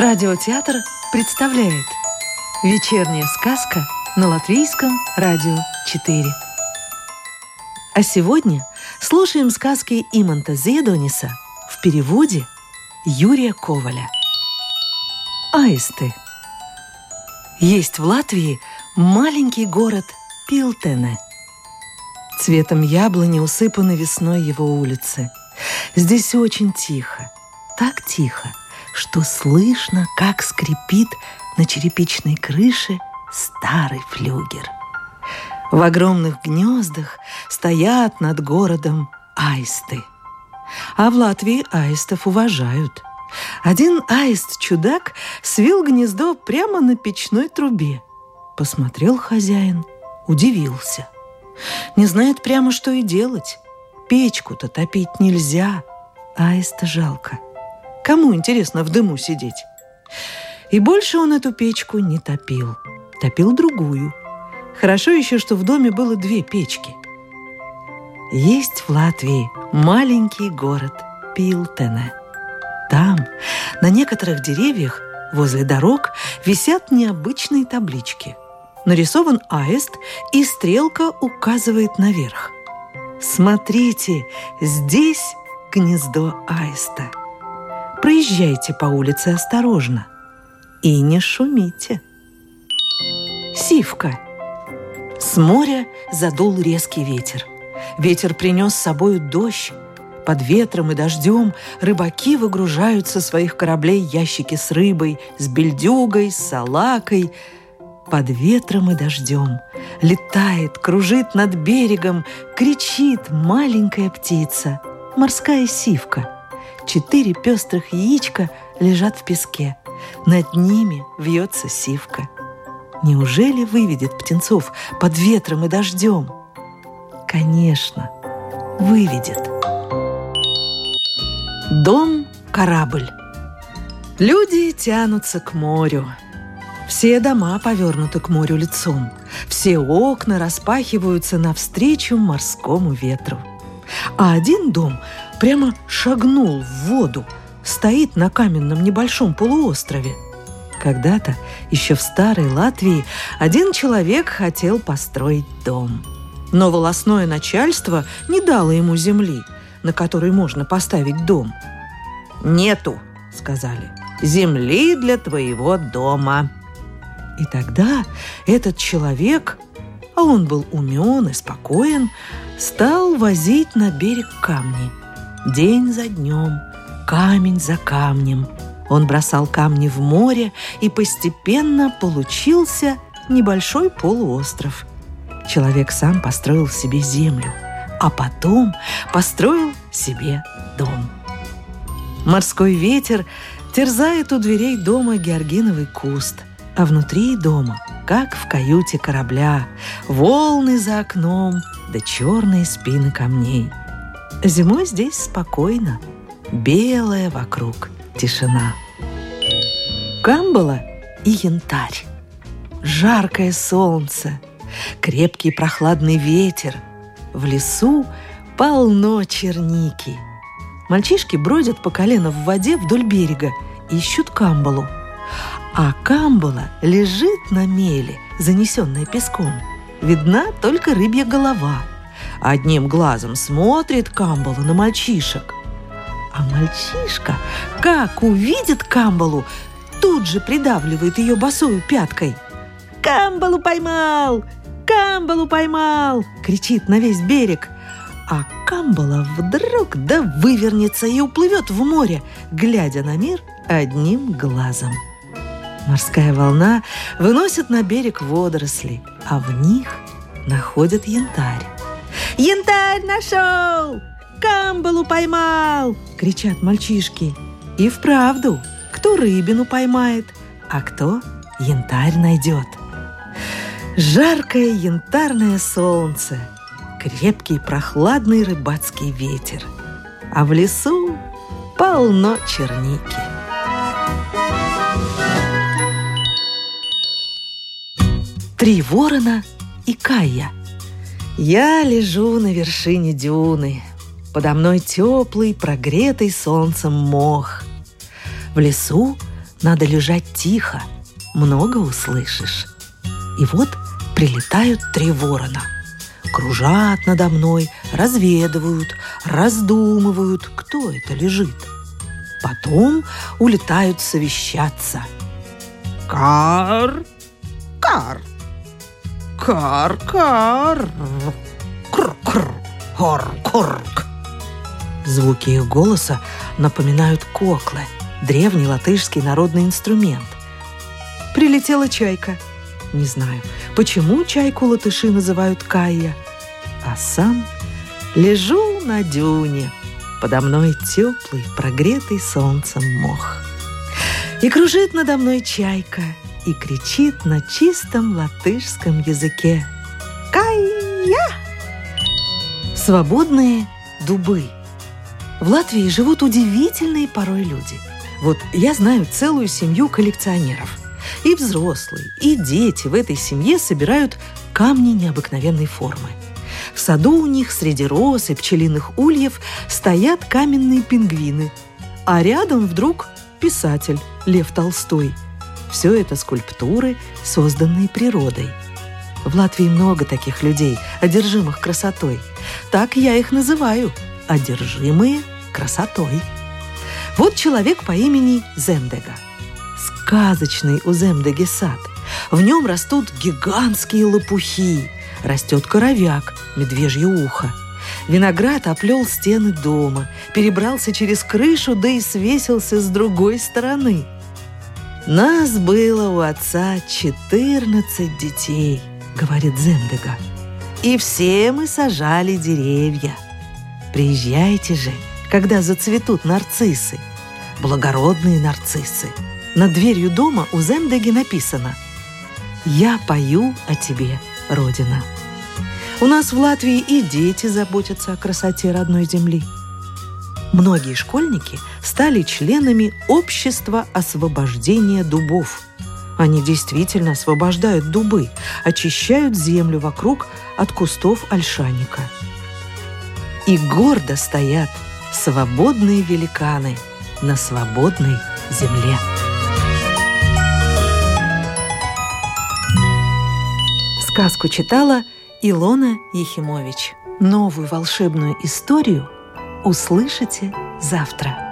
Радиотеатр представляет Вечерняя сказка на Латвийском радио 4 А сегодня слушаем сказки Иманта Зедониса в переводе Юрия Коваля. Аисты. Есть в Латвии маленький город Пилтене. Цветом яблони усыпаны весной его улицы. Здесь очень тихо, так тихо, что слышно, как скрипит на черепичной крыше старый флюгер. В огромных гнездах стоят над городом аисты. А в Латвии аистов уважают. Один аист-чудак свил гнездо прямо на печной трубе. Посмотрел хозяин, удивился. Не знает прямо, что и делать. Печку-то топить нельзя, аиста жалко – Кому интересно в дыму сидеть? И больше он эту печку не топил. Топил другую. Хорошо еще, что в доме было две печки. Есть в Латвии маленький город Пилтене. Там, на некоторых деревьях, возле дорог, висят необычные таблички. Нарисован аист, и стрелка указывает наверх. Смотрите, здесь гнездо аиста – Проезжайте по улице осторожно и не шумите. Сивка. С моря задул резкий ветер. Ветер принес с собой дождь. Под ветром и дождем рыбаки выгружают со своих кораблей ящики с рыбой, с бельдюгой, с салакой. Под ветром и дождем летает, кружит над берегом, кричит маленькая птица, морская сивка – Четыре пестрых яичка лежат в песке. Над ними вьется сивка. Неужели выведет птенцов под ветром и дождем? Конечно, выведет. Дом-корабль. Люди тянутся к морю. Все дома повернуты к морю лицом. Все окна распахиваются навстречу морскому ветру. А один дом прямо шагнул в воду, стоит на каменном небольшом полуострове. Когда-то, еще в старой Латвии, один человек хотел построить дом. Но волосное начальство не дало ему земли, на которой можно поставить дом. «Нету», — сказали, — «земли для твоего дома». И тогда этот человек, а он был умен и спокоен, стал возить на берег камни – День за днем, камень за камнем. Он бросал камни в море, и постепенно получился небольшой полуостров. Человек сам построил себе землю, а потом построил себе дом. Морской ветер терзает у дверей дома георгиновый куст, а внутри дома, как в каюте корабля, волны за окном да черные спины камней – Зимой здесь спокойно, белая вокруг тишина. Камбала и янтарь, жаркое солнце, крепкий прохладный ветер. В лесу полно черники. Мальчишки бродят по колено в воде вдоль берега, ищут камбалу. А камбала лежит на меле, занесенная песком. Видна только рыбья голова – Одним глазом смотрит Камбала на мальчишек. А мальчишка, как увидит Камбалу, тут же придавливает ее босою пяткой. «Камбалу поймал! Камбалу поймал!» — кричит на весь берег. А Камбала вдруг да вывернется и уплывет в море, глядя на мир одним глазом. Морская волна выносит на берег водоросли, а в них находят янтарь. «Янтарь нашел! Камбалу поймал!» — кричат мальчишки. И вправду, кто рыбину поймает, а кто янтарь найдет. Жаркое янтарное солнце, крепкий прохладный рыбацкий ветер, а в лесу полно черники. Три ворона и Кая – я лежу на вершине дюны. Подо мной теплый, прогретый солнцем мох. В лесу Надо лежать тихо, много услышишь. И вот прилетают три ворона. Кружат надо мной, разведывают, раздумывают, кто это лежит. Потом улетают совещаться. Кар, кар, кар, кар, кр, кр, кор, корк. Звуки их голоса напоминают коклы, древний латышский народный инструмент. Прилетела чайка. Не знаю, почему чайку латыши называют Кайя. А сам лежу на дюне. Подо мной теплый, прогретый солнцем мох. И кружит надо мной чайка, и кричит на чистом латышском языке. Кайя! Свободные дубы – в Латвии живут удивительные порой люди. Вот я знаю целую семью коллекционеров. И взрослые, и дети в этой семье собирают камни необыкновенной формы. В саду у них среди роз и пчелиных ульев стоят каменные пингвины, а рядом вдруг писатель Лев Толстой. Все это скульптуры, созданные природой. В Латвии много таких людей, одержимых красотой. Так я их называю – одержимые красотой. Вот человек по имени Земдега. Сказочный у Земдеги сад. В нем растут гигантские лопухи, растет коровяк, медвежье ухо. Виноград оплел стены дома, перебрался через крышу, да и свесился с другой стороны. «Нас было у отца четырнадцать детей», — говорит Земдега. «И все мы сажали деревья — Приезжайте же, когда зацветут нарциссы, благородные нарциссы. Над дверью дома у Земдеги написано «Я пою о тебе, Родина». У нас в Латвии и дети заботятся о красоте родной земли. Многие школьники стали членами Общества освобождения дубов. Они действительно освобождают дубы, очищают землю вокруг от кустов ольшаника – и гордо стоят свободные великаны на свободной земле. Сказку читала Илона Ехимович. Новую волшебную историю услышите завтра.